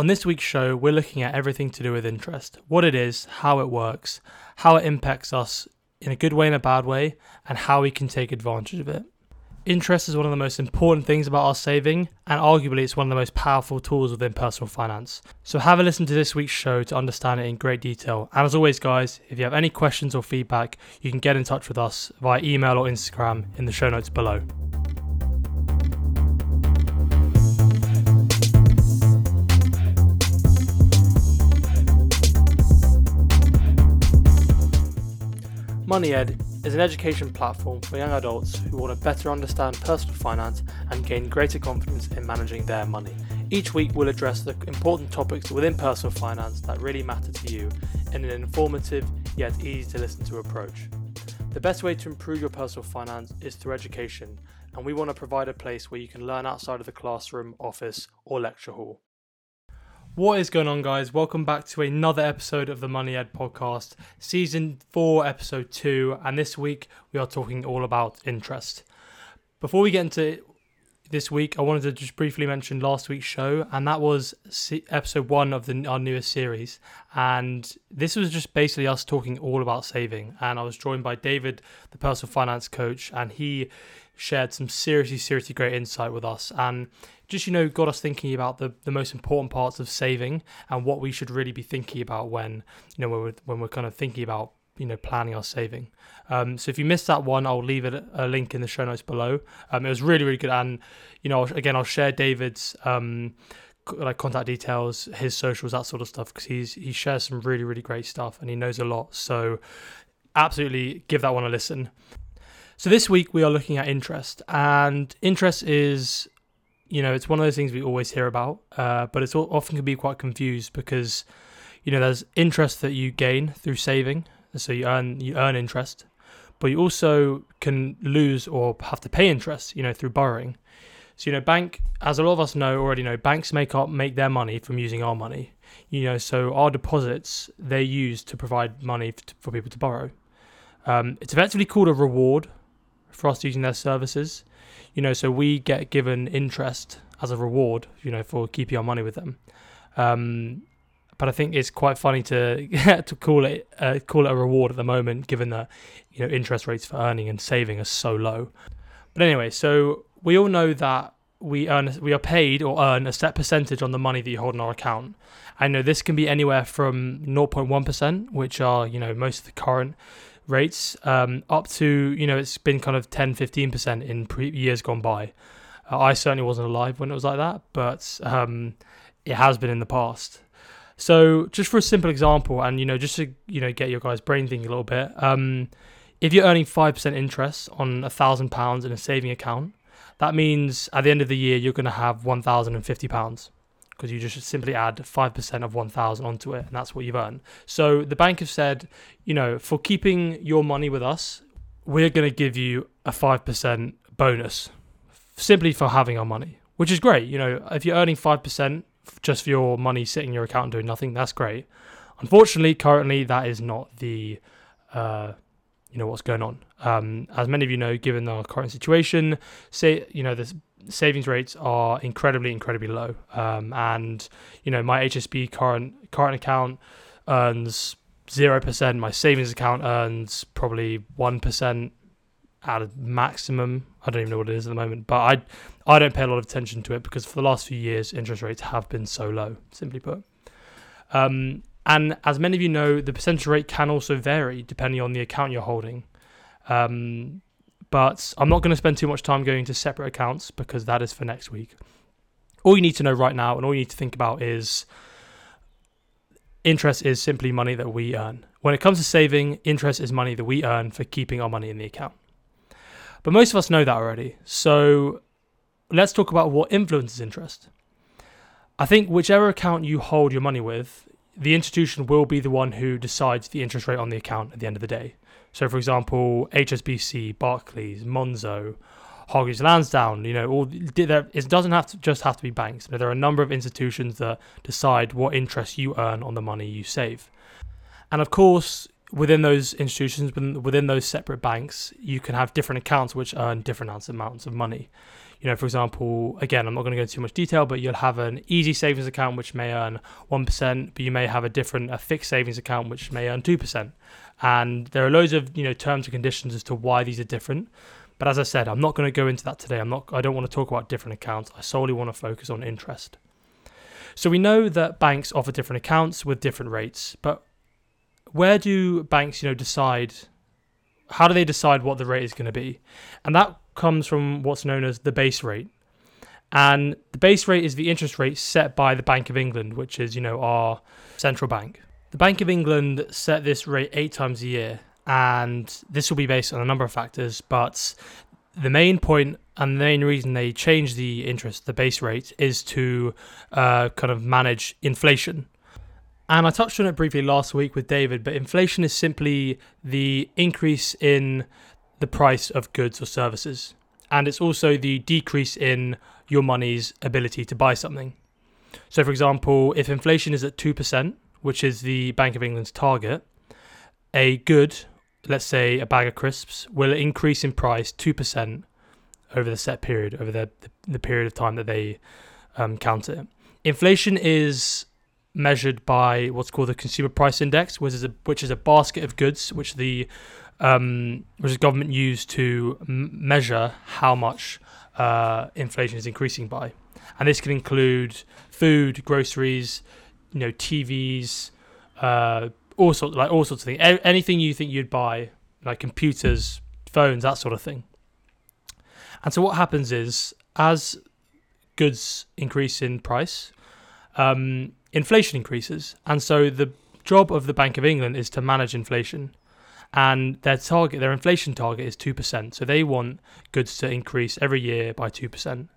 On this week's show, we're looking at everything to do with interest what it is, how it works, how it impacts us in a good way and a bad way, and how we can take advantage of it. Interest is one of the most important things about our saving, and arguably it's one of the most powerful tools within personal finance. So have a listen to this week's show to understand it in great detail. And as always, guys, if you have any questions or feedback, you can get in touch with us via email or Instagram in the show notes below. Money Ed is an education platform for young adults who want to better understand personal finance and gain greater confidence in managing their money. Each week, we'll address the important topics within personal finance that really matter to you in an informative yet easy to listen to approach. The best way to improve your personal finance is through education, and we want to provide a place where you can learn outside of the classroom, office, or lecture hall. What is going on, guys? Welcome back to another episode of the Money Ed podcast, season four, episode two. And this week we are talking all about interest. Before we get into this week, I wanted to just briefly mention last week's show, and that was episode one of the, our newest series. And this was just basically us talking all about saving. And I was joined by David, the personal finance coach, and he shared some seriously, seriously great insight with us. And just you know got us thinking about the, the most important parts of saving and what we should really be thinking about when you know when we're, when we're kind of thinking about you know planning our saving. Um, so if you missed that one i'll leave it a link in the show notes below. Um, it was really really good. And you know again i'll share david's um, like contact details his socials that sort of stuff because he's he shares some really really great stuff and he knows a lot. So absolutely give that one a listen. So this week we are looking at interest and interest is you know, it's one of those things we always hear about, uh, but it's often can be quite confused because, you know, there's interest that you gain through saving, so you earn you earn interest, but you also can lose or have to pay interest, you know, through borrowing. So you know, bank, as a lot of us know already know, banks make up make their money from using our money. You know, so our deposits they use to provide money for people to borrow. Um, it's effectively called a reward for us using their services you know, so we get given interest as a reward, you know, for keeping our money with them. Um, but I think it's quite funny to to call it uh, call it a reward at the moment, given that you know interest rates for earning and saving are so low. But anyway, so we all know that we earn we are paid or earn a set percentage on the money that you hold in our account. I know this can be anywhere from 0.1%, which are you know most of the current rates um, up to you know it's been kind of 10 15% in pre- years gone by. Uh, i certainly wasn't alive when it was like that but um, it has been in the past. So just for a simple example and you know just to you know get your guys brain thinking a little bit um, if you're earning 5% interest on a thousand pounds in a saving account that means at the end of the year you're going to have 1050 pounds because you just simply add 5% of 1000 onto it and that's what you've earned. So the bank have said, you know, for keeping your money with us, we're going to give you a 5% bonus simply for having our money, which is great. You know, if you're earning 5% just for your money sitting in your account and doing nothing, that's great. Unfortunately, currently that is not the uh, you know what's going on. Um, as many of you know, given our current situation, say you know the savings rates are incredibly, incredibly low. Um, and you know my HSBC current current account earns zero percent. My savings account earns probably one percent at a maximum. I don't even know what it is at the moment, but I I don't pay a lot of attention to it because for the last few years interest rates have been so low. Simply put. Um, and as many of you know, the percentage rate can also vary depending on the account you're holding. Um, but I'm not going to spend too much time going into separate accounts because that is for next week. All you need to know right now and all you need to think about is interest is simply money that we earn. When it comes to saving, interest is money that we earn for keeping our money in the account. But most of us know that already. So let's talk about what influences interest. I think whichever account you hold your money with, the institution will be the one who decides the interest rate on the account at the end of the day. So, for example, HSBC, Barclays, Monzo, Hargreaves Lansdown, you know, all it doesn't have to just have to be banks. there are a number of institutions that decide what interest you earn on the money you save. And of course, within those institutions, within, within those separate banks, you can have different accounts which earn different amounts of money. You know, for example, again, I'm not going to go into too much detail, but you'll have an easy savings account which may earn 1%, but you may have a different, a fixed savings account which may earn 2%. And there are loads of, you know, terms and conditions as to why these are different. But as I said, I'm not going to go into that today. I'm not, I don't want to talk about different accounts. I solely want to focus on interest. So we know that banks offer different accounts with different rates, but where do banks, you know, decide how do they decide what the rate is going to be? And that comes from what's known as the base rate. And the base rate is the interest rate set by the Bank of England, which is, you know, our central bank. The Bank of England set this rate eight times a year, and this will be based on a number of factors, but the main point and the main reason they change the interest, the base rate, is to uh, kind of manage inflation. And I touched on it briefly last week with David, but inflation is simply the increase in the price of goods or services. And it's also the decrease in your money's ability to buy something. So, for example, if inflation is at 2%, which is the Bank of England's target, a good, let's say a bag of crisps, will increase in price 2% over the set period, over the, the, period of time that they um, count it. Inflation is measured by what's called the consumer price index, which is a which is a basket of goods which the um, which the government use to m- measure how much uh, inflation is increasing by, and this can include food, groceries, you know, TVs, uh, all sorts like all sorts of things. A- anything you think you'd buy, like computers, phones, that sort of thing. And so what happens is as goods increase in price, um, inflation increases. And so the job of the Bank of England is to manage inflation. And their target, their inflation target is 2%. So they want goods to increase every year by 2%.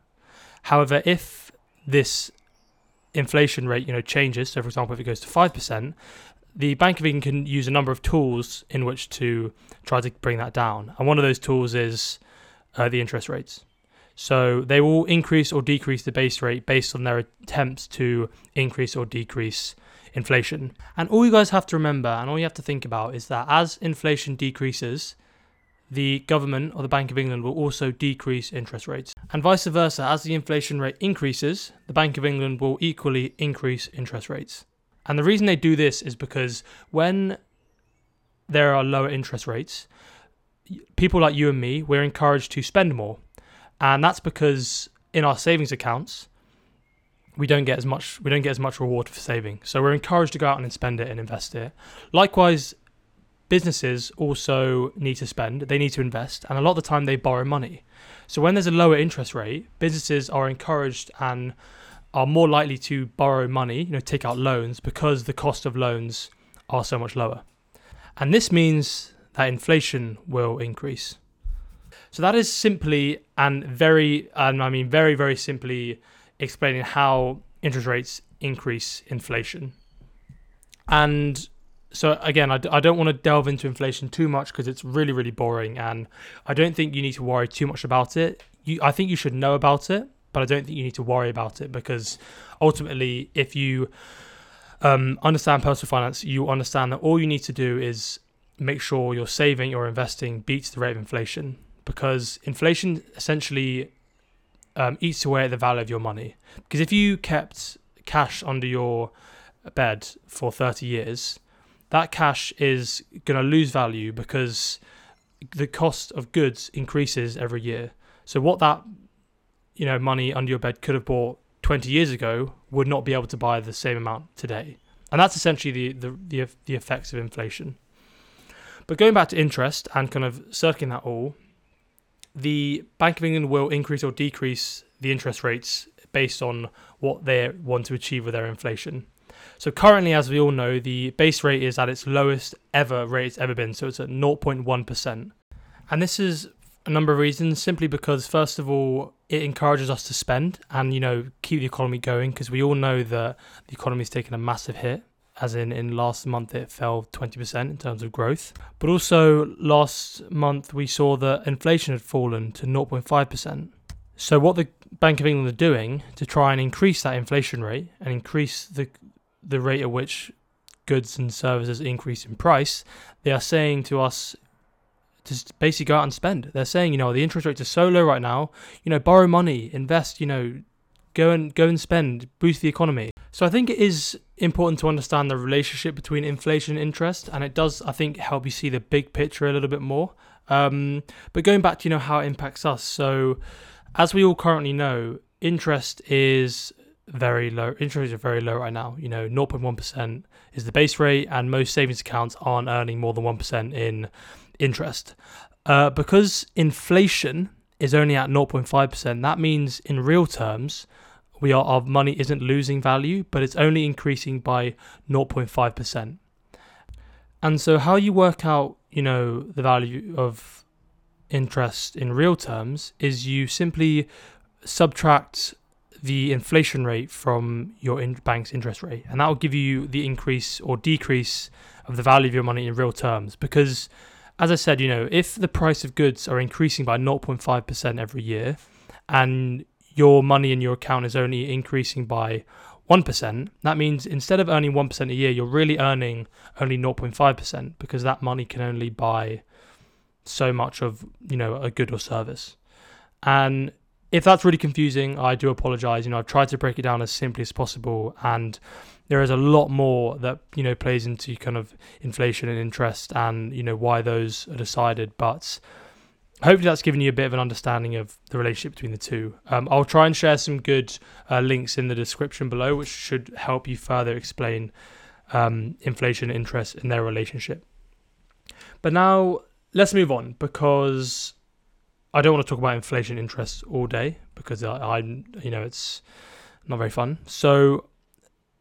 However, if this inflation rate, you know, changes, so for example, if it goes to 5%, the Bank of England can use a number of tools in which to try to bring that down. And one of those tools is uh, the interest rates. So they will increase or decrease the base rate based on their attempts to increase or decrease inflation. And all you guys have to remember and all you have to think about is that as inflation decreases, the government or the Bank of England will also decrease interest rates. And vice versa, as the inflation rate increases, the Bank of England will equally increase interest rates. And the reason they do this is because when there are lower interest rates, people like you and me, we're encouraged to spend more and that's because in our savings accounts we don't get as much we don't get as much reward for saving. So we're encouraged to go out and spend it and invest it. Likewise businesses also need to spend they need to invest and a lot of the time they borrow money. So when there's a lower interest rate businesses are encouraged and are more likely to borrow money you know take out loans because the cost of loans are so much lower. And this means that inflation will increase so that is simply and very, and I mean very, very simply explaining how interest rates increase inflation. And so again, I d- I don't want to delve into inflation too much because it's really, really boring, and I don't think you need to worry too much about it. You, I think you should know about it, but I don't think you need to worry about it because ultimately, if you um, understand personal finance, you understand that all you need to do is make sure your saving or investing beats the rate of inflation because inflation essentially um, eats away at the value of your money. Because if you kept cash under your bed for 30 years, that cash is going to lose value because the cost of goods increases every year. So what that you know money under your bed could have bought 20 years ago would not be able to buy the same amount today. And that's essentially the the the, the effects of inflation. But going back to interest and kind of circling that all, the Bank of England will increase or decrease the interest rates based on what they want to achieve with their inflation. So currently, as we all know, the base rate is at its lowest ever rate it's ever been. So it's at 0.1%. And this is a number of reasons, simply because, first of all, it encourages us to spend and, you know, keep the economy going because we all know that the economy is taking a massive hit as in in last month it fell 20% in terms of growth. But also last month we saw that inflation had fallen to 0.5%. So what the Bank of England are doing to try and increase that inflation rate and increase the the rate at which goods and services increase in price, they are saying to us to basically go out and spend. They're saying, you know, the interest rates are so low right now. You know, borrow money, invest. You know, go and go and spend, boost the economy. So I think it is important to understand the relationship between inflation and interest, and it does, I think, help you see the big picture a little bit more. Um, but going back to you know how it impacts us. So as we all currently know, interest is very low. Interest are very low right now. You know, 0.1% is the base rate, and most savings accounts aren't earning more than 1% in interest. Uh, because inflation is only at 0.5%, that means in real terms, we are our money isn't losing value, but it's only increasing by 0.5%. And so how you work out, you know, the value of interest in real terms is you simply subtract the inflation rate from your in- bank's interest rate, and that will give you the increase or decrease of the value of your money in real terms. Because, as I said, you know, if the price of goods are increasing by 0.5% every year, and your money in your account is only increasing by 1%, that means instead of earning 1% a year, you're really earning only 0.5% because that money can only buy so much of, you know, a good or service. And if that's really confusing, I do apologize. You know, I've tried to break it down as simply as possible and there is a lot more that, you know, plays into kind of inflation and interest and, you know, why those are decided, but hopefully that's given you a bit of an understanding of the relationship between the two. Um, I'll try and share some good uh, links in the description below, which should help you further explain um, inflation interest in their relationship. But now let's move on because I don't want to talk about inflation interest all day because I, I you know it's not very fun. So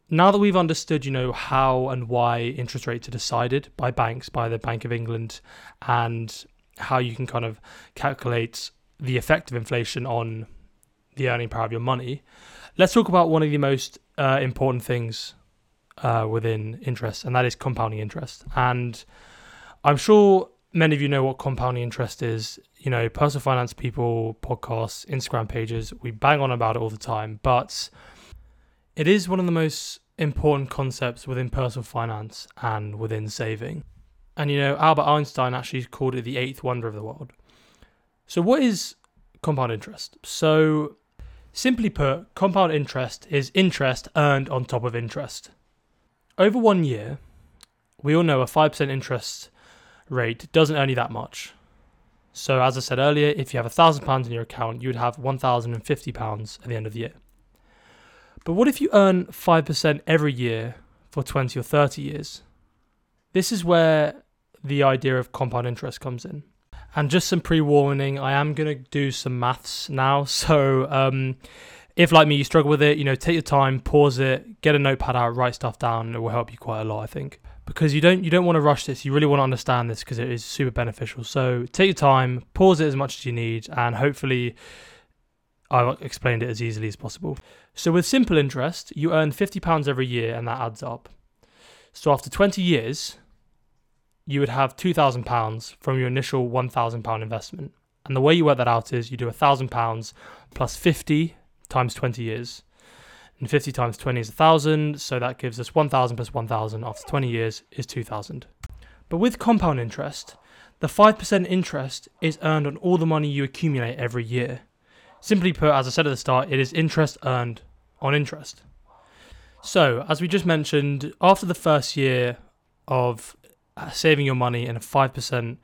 now that we've understood, you know, how and why interest rates are decided by banks, by the Bank of England, and how you can kind of calculate the effect of inflation on the earning power of your money, let's talk about one of the most uh, important things uh, within interest, and that is compounding interest. And I'm sure many of you know what compounding interest is. You know, personal finance people, podcasts, Instagram pages, we bang on about it all the time, but it is one of the most important concepts within personal finance and within saving. And you know, Albert Einstein actually called it the eighth wonder of the world. So, what is compound interest? So, simply put, compound interest is interest earned on top of interest. Over one year, we all know a 5% interest rate doesn't earn you that much. So, as I said earlier, if you have £1,000 in your account, you would have £1,050 at the end of the year. But what if you earn 5% every year for 20 or 30 years? This is where the idea of compound interest comes in. And just some pre warning, I am going to do some maths now. So, um, if like me, you struggle with it, you know, take your time, pause it, get a notepad out, write stuff down. It will help you quite a lot, I think, because you don't you don't want to rush this. You really want to understand this because it is super beneficial. So take your time, pause it as much as you need, and hopefully, I've explained it as easily as possible. So with simple interest, you earn fifty pounds every year, and that adds up. So after twenty years, you would have £2,000 from your initial £1,000 investment. And the way you work that out is you do £1,000 plus 50 times 20 years. And 50 times 20 is 1,000, so that gives us 1,000 plus 1,000 after 20 years is 2,000. But with compound interest, the 5% interest is earned on all the money you accumulate every year. Simply put, as I said at the start, it is interest earned on interest. So, as we just mentioned, after the first year of saving your money in a 5%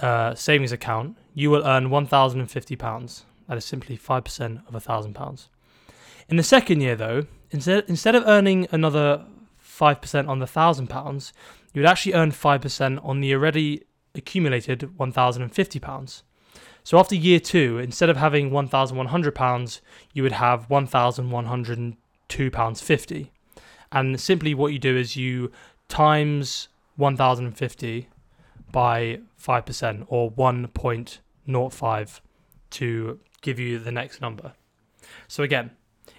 uh, savings account, you will earn £1,050. That is simply 5% of £1,000. In the second year, though, instead, instead of earning another 5% on the £1,000, you would actually earn 5% on the already accumulated £1,050. So after year two, instead of having £1,100, you would have £1,102.50. And simply what you do is you times 1050 by 5% or 1.05 to give you the next number. So again,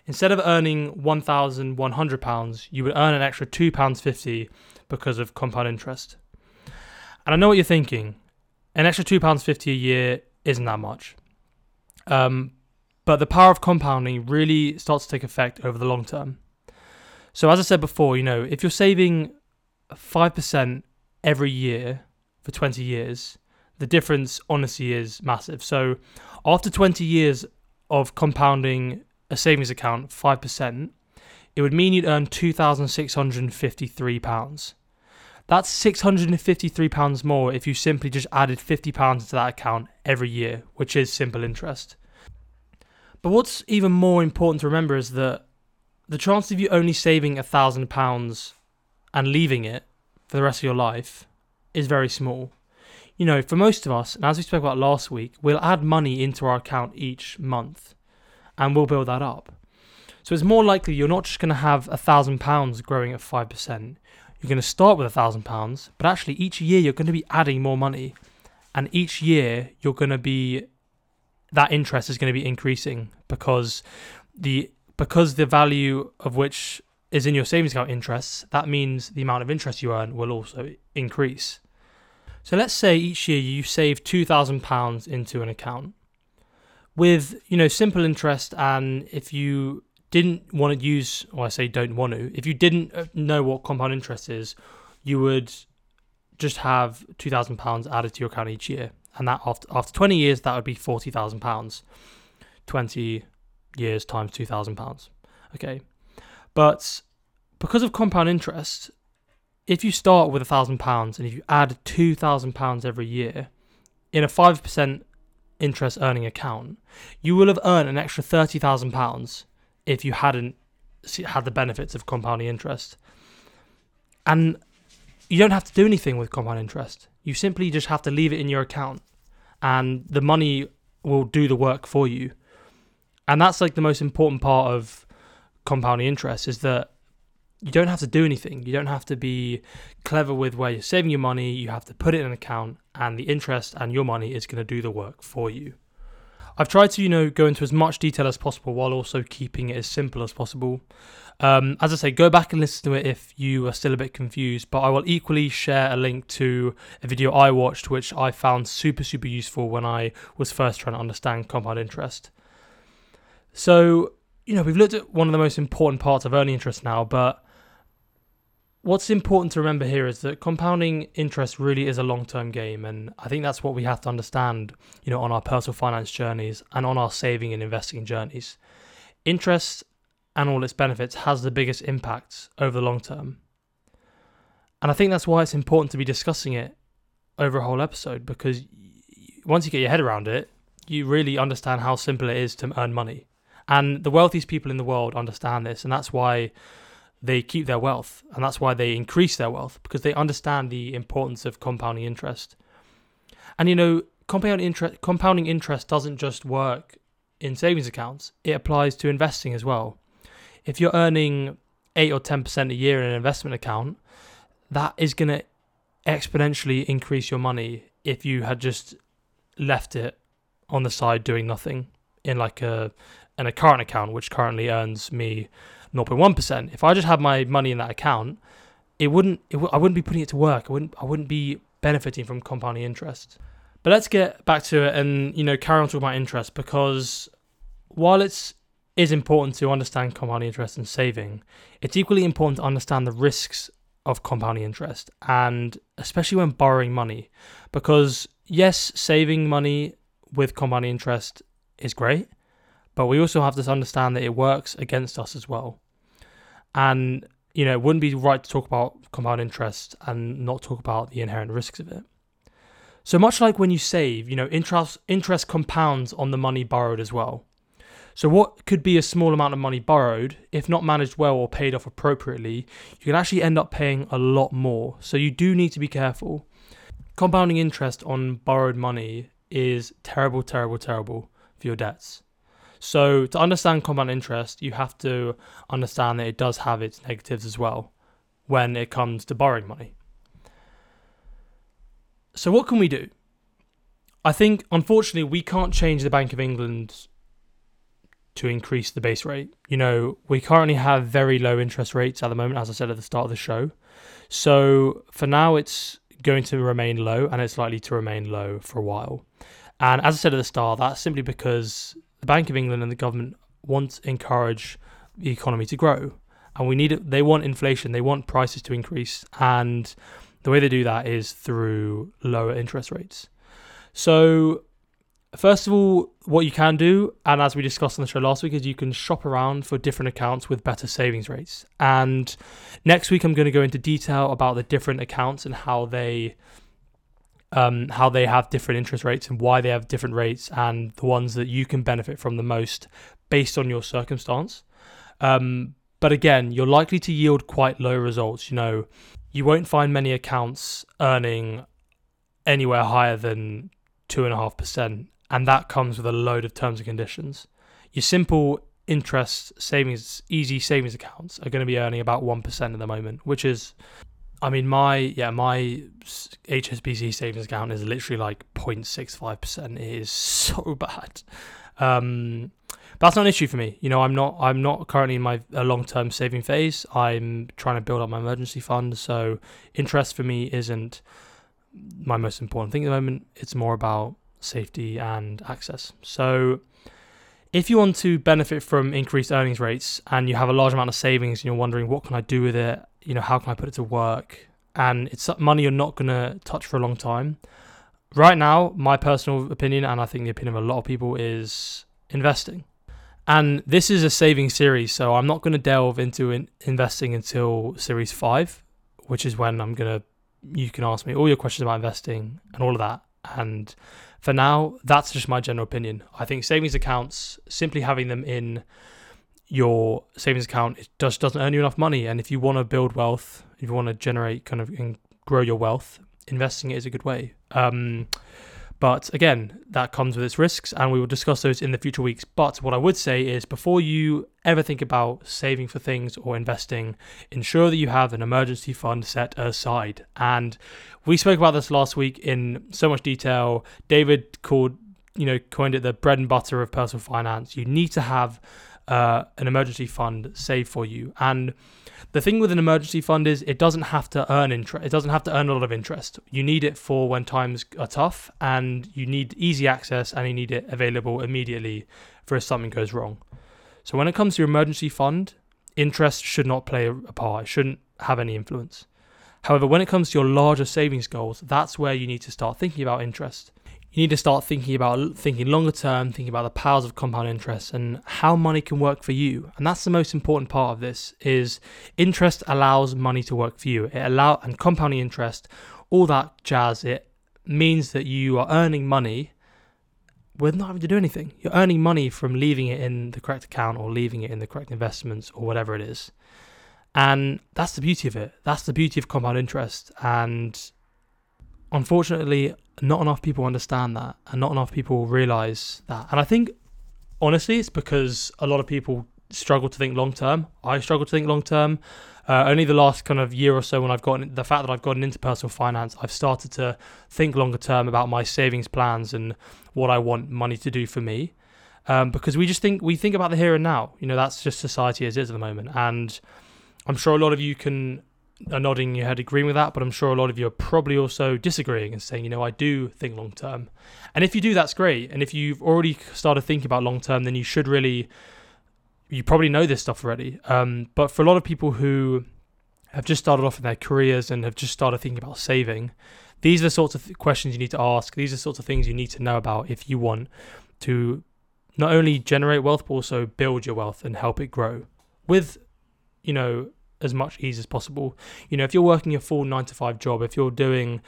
instead of earning £1,100, you would earn an extra £2.50 because of compound interest. And I know what you're thinking. An extra £2.50 a year isn't that much. Um, but the power of compounding really starts to take effect over the long term. So, as I said before, you know, if you're saving 5% every year for 20 years, the difference honestly is massive. So after 20 years of compounding a savings account 5%, it would mean you'd earn £2,653. That's £653 more if you simply just added £50 into that account every year, which is simple interest. But what's even more important to remember is that the chance of you only saving £1,000 and leaving it for the rest of your life is very small. You know, for most of us, and as we spoke about last week, we'll add money into our account each month and we'll build that up. So it's more likely you're not just going to have a thousand pounds growing at 5%. You're going to start with a thousand pounds, but actually each year you're going to be adding more money. And each year you're going to be, that interest is going to be increasing because the, because the value of which is in your savings account interests, that means the amount of interest you earn will also increase. So let's say each year you save £2,000 into an account with, you know, simple interest and if you didn't want to use or I say don't want to, if you didn't uh, know what compound interest is, you would just have £2,000 added to your account each year. And that after, after 20 years, that would be £40,000. 20 years times £2,000. Okay. But because of compound interest, if you start with a thousand pounds and if you add two thousand pounds every year in a five percent interest earning account, you will have earned an extra thirty thousand pounds if you hadn't had the benefits of compounding interest. And you don't have to do anything with compound interest. You simply just have to leave it in your account and the money will do the work for you. And that's like the most important part of compounding interest is that you don't have to do anything. You don't have to be clever with where you're saving your money. You have to put it in an account, and the interest and your money is going to do the work for you. I've tried to, you know, go into as much detail as possible while also keeping it as simple as possible. Um, as I say, go back and listen to it if you are still a bit confused. But I will equally share a link to a video I watched, which I found super, super useful when I was first trying to understand compound interest. So, you know, we've looked at one of the most important parts of earning interest now, but what's important to remember here is that compounding interest really is a long-term game and i think that's what we have to understand you know on our personal finance journeys and on our saving and investing journeys. Interest and all its benefits has the biggest impact over the long term. And i think that's why it's important to be discussing it over a whole episode because once you get your head around it you really understand how simple it is to earn money and the wealthiest people in the world understand this and that's why they keep their wealth, and that's why they increase their wealth because they understand the importance of compounding interest. And you know, compounding interest compounding interest doesn't just work in savings accounts; it applies to investing as well. If you're earning eight or ten percent a year in an investment account, that is going to exponentially increase your money if you had just left it on the side doing nothing in like a in a current account, which currently earns me 0.1%. If I just had my money in that account, it wouldn't it w- I wouldn't be putting it to work. I wouldn't I wouldn't be benefiting from compounding interest. But let's get back to it and you know carry on talking about interest because while it's is important to understand compounding interest and saving, it's equally important to understand the risks of compounding interest and especially when borrowing money because yes, saving money with compounding interest is great, but we also have to understand that it works against us as well. And, you know, it wouldn't be right to talk about compound interest and not talk about the inherent risks of it. So much like when you save, you know, interest interest compounds on the money borrowed as well. So what could be a small amount of money borrowed, if not managed well or paid off appropriately, you can actually end up paying a lot more. So you do need to be careful. Compounding interest on borrowed money is terrible, terrible, terrible for your debts. So to understand compound interest, you have to understand that it does have its negatives as well when it comes to borrowing money. So what can we do? I think unfortunately we can't change the Bank of England to increase the base rate. You know, we currently have very low interest rates at the moment, as I said at the start of the show. So for now, it's going to remain low and it's likely to remain low for a while. And as I said at the start, that's simply because the Bank of England and the government want to encourage the economy to grow, and we need it. They want inflation. They want prices to increase, and the way they do that is through lower interest rates. So, first of all, what you can do, and as we discussed on the show last week, is you can shop around for different accounts with better savings rates. And next week, I'm going to go into detail about the different accounts and how they. Um, how they have different interest rates and why they have different rates, and the ones that you can benefit from the most based on your circumstance. Um, but again, you're likely to yield quite low results. You know, you won't find many accounts earning anywhere higher than two and a half percent, and that comes with a load of terms and conditions. Your simple interest savings, easy savings accounts are going to be earning about one percent at the moment, which is, I mean, my yeah, my HSBC savings account is literally like 0.65 percent. It is so bad. Um, that's not an issue for me. You know, I'm not I'm not currently in my long term saving phase. I'm trying to build up my emergency fund, so interest for me isn't my most important thing at the moment. It's more about safety and access. So if you want to benefit from increased earnings rates and you have a large amount of savings and you're wondering what can I do with it, you know, how can I put it to work? And it's money you're not going to touch for a long time. Right now, my personal opinion, and I think the opinion of a lot of people, is investing. And this is a saving series, so I'm not going to delve into in investing until series five, which is when I'm going to, you can ask me all your questions about investing and all of that. And for now, that's just my general opinion. I think savings accounts, simply having them in your savings account, it just doesn't earn you enough money. And if you want to build wealth, if you want to generate kind of and grow your wealth, investing is a good way. Um, but again, that comes with its risks, and we will discuss those in the future weeks. But what I would say is before you ever think about saving for things or investing, ensure that you have an emergency fund set aside. And we spoke about this last week in so much detail. David called, you know, coined it the bread and butter of personal finance. You need to have uh, an emergency fund saved for you. And the thing with an emergency fund is it doesn't have to earn interest. It doesn't have to earn a lot of interest. You need it for when times are tough, and you need easy access, and you need it available immediately for if something goes wrong. So when it comes to your emergency fund, interest should not play a part. It shouldn't have any influence. However, when it comes to your larger savings goals, that's where you need to start thinking about interest you need to start thinking about thinking longer term, thinking about the powers of compound interest and how money can work for you. And that's the most important part of this is interest allows money to work for you. It allow and compounding interest, all that jazz, it means that you are earning money with not having to do anything. You're earning money from leaving it in the correct account or leaving it in the correct investments or whatever it is. And that's the beauty of it. That's the beauty of compound interest. And unfortunately, not enough people understand that and not enough people realize that. And I think, honestly, it's because a lot of people struggle to think long term. I struggle to think long term. Uh, only the last kind of year or so, when I've gotten the fact that I've gotten into personal finance, I've started to think longer term about my savings plans and what I want money to do for me. Um, because we just think we think about the here and now. You know, that's just society as is at the moment, and I'm sure a lot of you can are nodding your head agreeing with that, but I'm sure a lot of you are probably also disagreeing and saying, you know, I do think long term. And if you do, that's great. And if you've already started thinking about long term, then you should really, you probably know this stuff already. Um, but for a lot of people who have just started off in their careers and have just started thinking about saving, these are the sorts of th- questions you need to ask. These are the sorts of things you need to know about if you want to not only generate wealth, but also build your wealth and help it grow with, you know, as much ease as possible. You know, if you're working a full nine to five job, if you're doing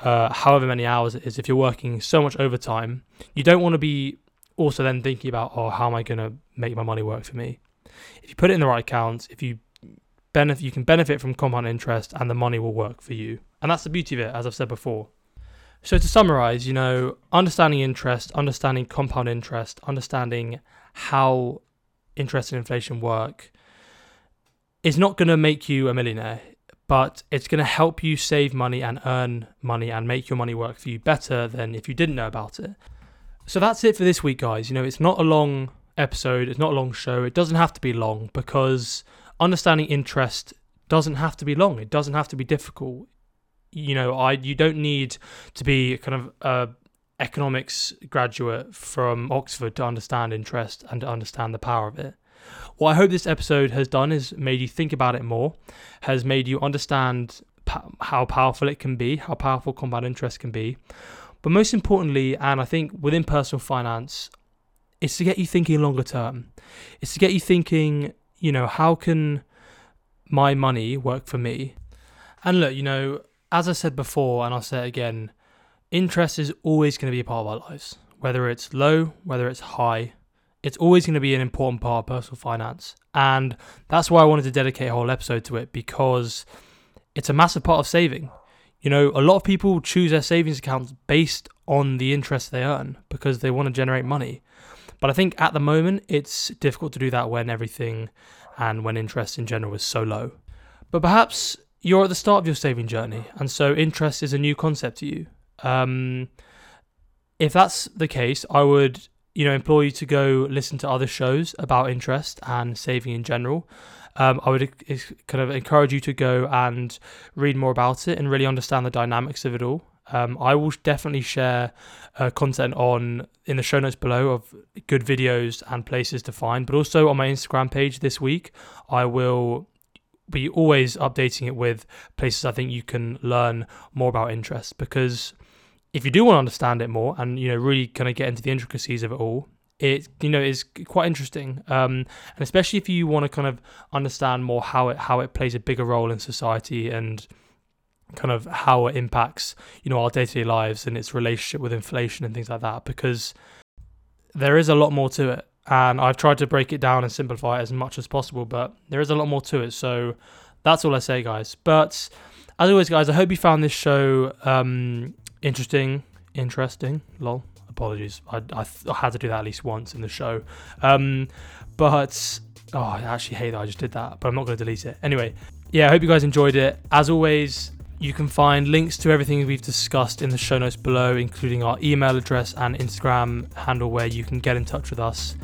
uh, however many hours it is, if you're working so much overtime, you don't want to be also then thinking about, oh, how am I going to make my money work for me? If you put it in the right accounts, if you benefit, you can benefit from compound interest, and the money will work for you. And that's the beauty of it, as I've said before. So to summarize, you know, understanding interest, understanding compound interest, understanding how interest and inflation work, is not going to make you a millionaire, but it's going to help you save money and earn money and make your money work for you better than if you didn't know about it. So that's it for this week, guys. You know, it's not a long episode, it's not a long show. It doesn't have to be long because understanding interest doesn't have to be long. It doesn't have to be difficult. You know, I you don't need to be kind of a economics graduate from Oxford to understand interest and to understand the power of it. What I hope this episode has done is made you think about it more, has made you understand how powerful it can be, how powerful compound interest can be. But most importantly, and I think within personal finance, it's to get you thinking longer term. It's to get you thinking, you know, how can my money work for me? And look, you know, as I said before, and I'll say it again, interest is always going to be a part of our lives. Whether it's low, whether it's high, it's always going to be an important part of personal finance. And that's why I wanted to dedicate a whole episode to it because it's a massive part of saving. You know, a lot of people choose their savings accounts based on the interest they earn because they want to generate money. But I think at the moment it's difficult to do that when everything and when interest in general is so low. But perhaps you're at the start of your saving journey, and so interest is a new concept to you. Um, if that's the case, I would you know implore you to go listen to other shows about interest and saving in general. Um, I would kind of encourage you to go and read more about it and really understand the dynamics of it all. Um, I will definitely share uh, content on in the show notes below of good videos and places to find, but also on my Instagram page this week, I will be always updating it with places I think you can learn more about interest because if you do want to understand it more and you know really kind of get into the intricacies of it all it you know is quite interesting. Um, and especially if you want to kind of understand more how it how it plays a bigger role in society and kind of how it impacts you know our day-to-day lives and its relationship with inflation and things like that because there is a lot more to it. And I've tried to break it down and simplify it as much as possible but there is a lot more to it. So that's all I say guys. But as always guys I hope you found this show um, interesting. Interesting. Lol. Apologies. I, I, I, had to do that at least once in the show. Um, but oh I actually hate that I just did that but I'm not going to delete it. Anyway yeah I hope you guys enjoyed it. As always you can find links to everything we've discussed in the show notes below, including our email address and Instagram handle where you can get in touch with us.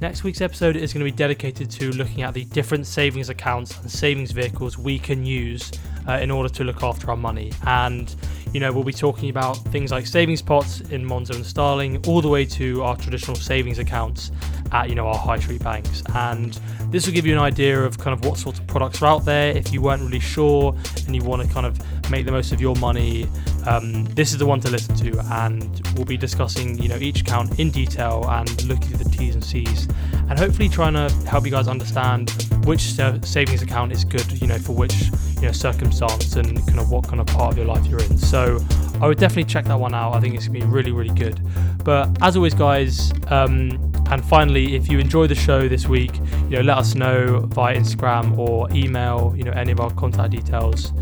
Next week's episode is going to be dedicated to looking at the different savings accounts and savings vehicles we can use uh, in order to look after our money. And, you know, we'll be talking about things like savings pots in Monzo and Starling, all the way to our traditional savings accounts at, you know, our high street banks. And this will give you an idea of kind of what sorts of products are out there. If you weren't really sure and you want to kind of make the most of your money, um, this is the one to listen to. And we'll be discussing, you know, each account in detail and looking at the T's and C's, and hopefully trying to help you guys understand which savings account is good, you know, for which you know circumstance and kind of what kind of part of your life you're in. So I would definitely check that one out. I think it's gonna be really, really good. But as always, guys. Um, and finally, if you enjoy the show this week, you know, let us know via Instagram or email, you know, any of our contact details.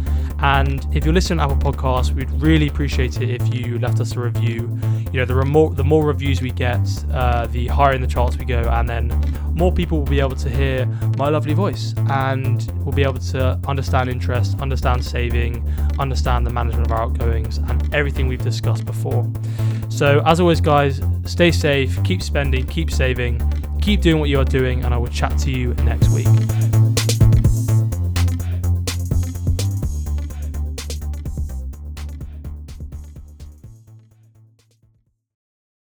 And if you're listening to Apple Podcasts, we'd really appreciate it if you left us a review. You know, the more the more reviews we get, uh, the higher in the charts we go, and then more people will be able to hear my lovely voice, and will be able to understand interest, understand saving, understand the management of our outgoings, and everything we've discussed before. So, as always, guys, stay safe, keep spending, keep saving, keep doing what you are doing, and I will chat to you next week.